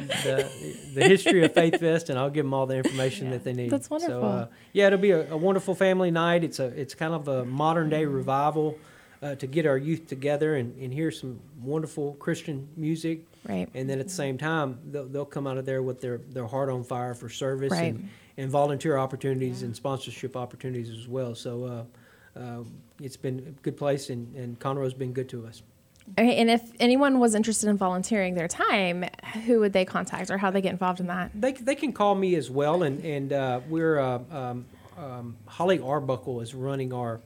the, the history of Faith Fest, and I'll give them all the information that they need. That's So, wonderful. uh, yeah, it'll be a, a wonderful family night. It's a it's kind of a modern day revival uh, to get our youth together and, and hear some wonderful Christian music. Right. And then at the same time, they'll, they'll come out of there with their, their heart on fire for service Right. and, and volunteer opportunities and sponsorship opportunities as well. So uh, uh, it's been a good place, and, and Conroe's been good to us. Okay, and if anyone was interested in volunteering their time, who would they contact or how they get involved in that? They, they can call me as well, and and uh, we're uh, um, um, Holly Arbuckle is running our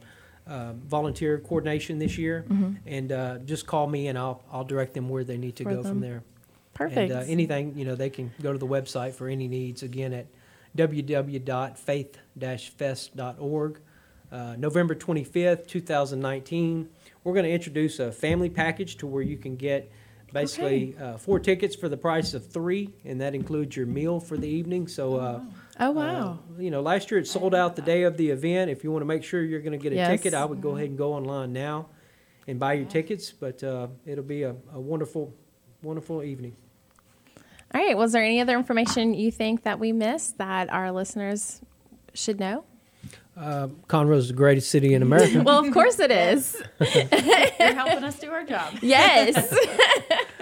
uh, volunteer coordination this year, Mhm. and uh, just call me and I'll I'll direct them where they need to For go from there. Perfect. And uh, anything you know, they can go to the website for any needs again at www.faith-fest.org. Uh, November 25th, 2019, we're going to introduce a family package to where you can get basically uh, four tickets for the price of three, and that includes your meal for the evening. So, uh, Oh, wow. uh, you know, last year it sold out the day of the event. If you want to make sure you're going to get a Yes. ticket, I would go ahead and go online now and buy your tickets. But uh, it'll be a, a wonderful, wonderful evening. All right. Was there any other information you think that we missed that our listeners should know? Uh, Conroe's the greatest city in America. (laughs) well, of course it is. You're helping us do our job. (laughs) Yes.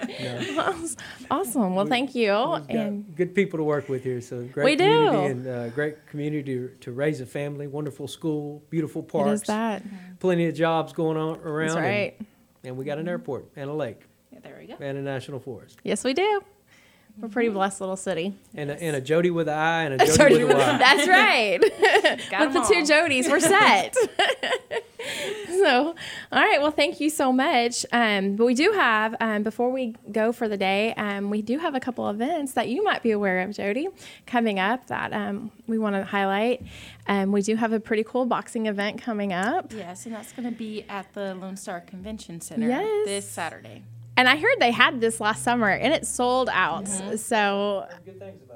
(laughs) awesome. Well, thank you. And good people to work with here. So great We do. and uh, great community to, to raise a family. Wonderful school, beautiful parks. it is that. Plenty of jobs going on around. That's and- right. And, we got an airport and a lake Yeah, there we go. and a national forest Yes, we do. We're a pretty blessed little city. and a, and a Jody with an I and a Jody, Jody with a with- Y. That's right. (laughs) (laughs) With the two Jodies, we're set. (laughs) so, all right. Well, thank you so much. Um, but we do have, um, before we go for the day, um, we do have a couple events that you might be aware of, Jody, coming up that um, we want to highlight. Um, we do have a pretty cool boxing event coming up. Yes, and that's going to be at the Lone Star Convention Center Yes. this Saturday. And I heard they had this last summer and it sold out. So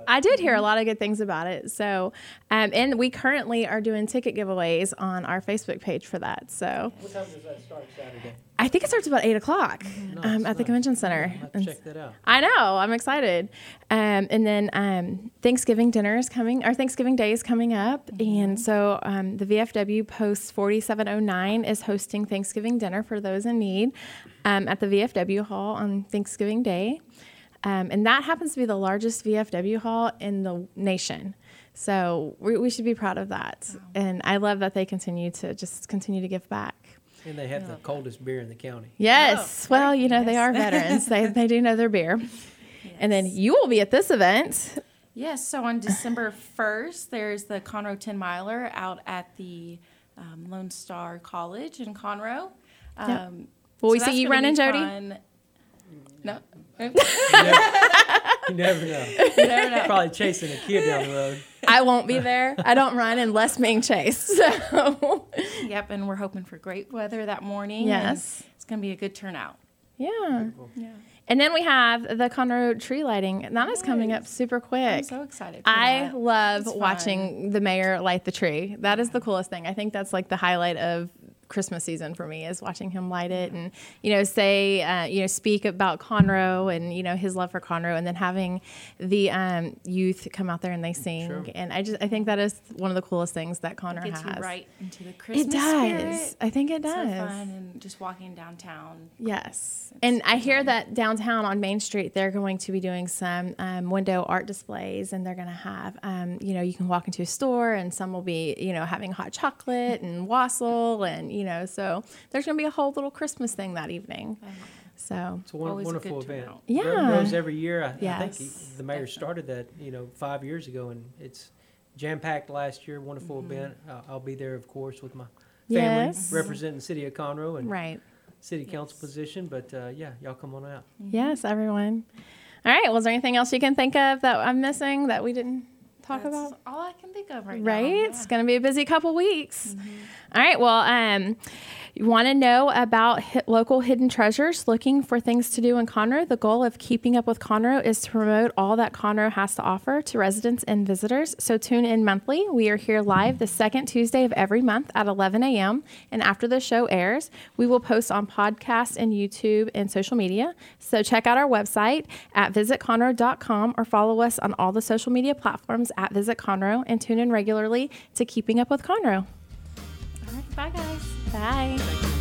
I did hear a lot of good things about it. So, um, and we currently are doing ticket giveaways on our Facebook page for that. So What time does that start Saturday? I think it starts about eight o'clock um, at the convention center. to check that out. I know. I'm excited. Um, and then um, Thanksgiving dinner is coming. Our Thanksgiving Day is coming up, and so um, the VFW Post 4709 is hosting Thanksgiving dinner for those in need um, at the VFW Hall on Thanksgiving Day, um, and that happens to be the largest VFW hall in the nation. So we, we should be proud of that, and I love that they continue to just continue to give back. And they have the coldest beer in the county. Yes. well, you know, they are (laughs) veterans. they, they do know their beer. And then you will be at this event. Yes, so on December 1st, there's the Conroe 10 miler out at the um, Lone Star College in Conroe. Yep. Um, Will we see you running, Jody? fun. No. You never know. You never know. Probably chasing a kid down the road. I won't be there. I don't run unless being chased. So, Yep, and we're hoping for great weather that morning. Yes. It's going to be a good turnout. yeah. Yeah. And then we have the Conroe tree lighting. and That is coming up super quick. I'm so excited. For I that. love It's fun. watching the mayor light the tree. That is the coolest thing. I think that's like the highlight of Christmas season for me is watching him light it and you know say uh, you know speak about Conroe and you know his love for Conroe and then having the um, youth come out there and they sing Sure. and I just I think that is one of the coolest things that Conroe Gets has. you right into the Christmas it does. spirit. I think it So does. fun and just walking downtown. Yes. And I hear that downtown on Main Street, they're going to be doing some um, window art displays and they're going to have, um, you know, you can walk into a store and some will be, you know, having hot chocolate and wassail and, you know, so there's going to be a whole little Christmas thing that evening. So It's a won- Always a wonderful event. turnout. It Yeah. grows every year. I, I think he- Yes. the mayor started that, you know, five years ago, and it's jam packed last year. Wonderful Mm-hmm. event. Uh, I'll be there, of course, with my family, Yes. representing the city of Conroe and Right. city council position. But uh, yeah, y'all come on out. Yes, everyone. All right. Well, is there anything else you can think of that I'm missing that we didn't talk That's about? all I can think of right, now. right? now. It's going to be a busy couple weeks. All right. Well, um, you want to know about local hidden treasures, looking for things to do in Conroe. The goal of keeping up with Conroe is to promote all that Conroe has to offer to residents and visitors. So tune in monthly. We are here live the second Tuesday of every month at 11 a.m. And after the show airs, we will post on podcasts and YouTube and social media. So check out our website at visitconroe.com or follow us on all the social media platforms at Visit Conroe and tune in regularly to Keeping Up with Conroe. All right, bye guys. Bye.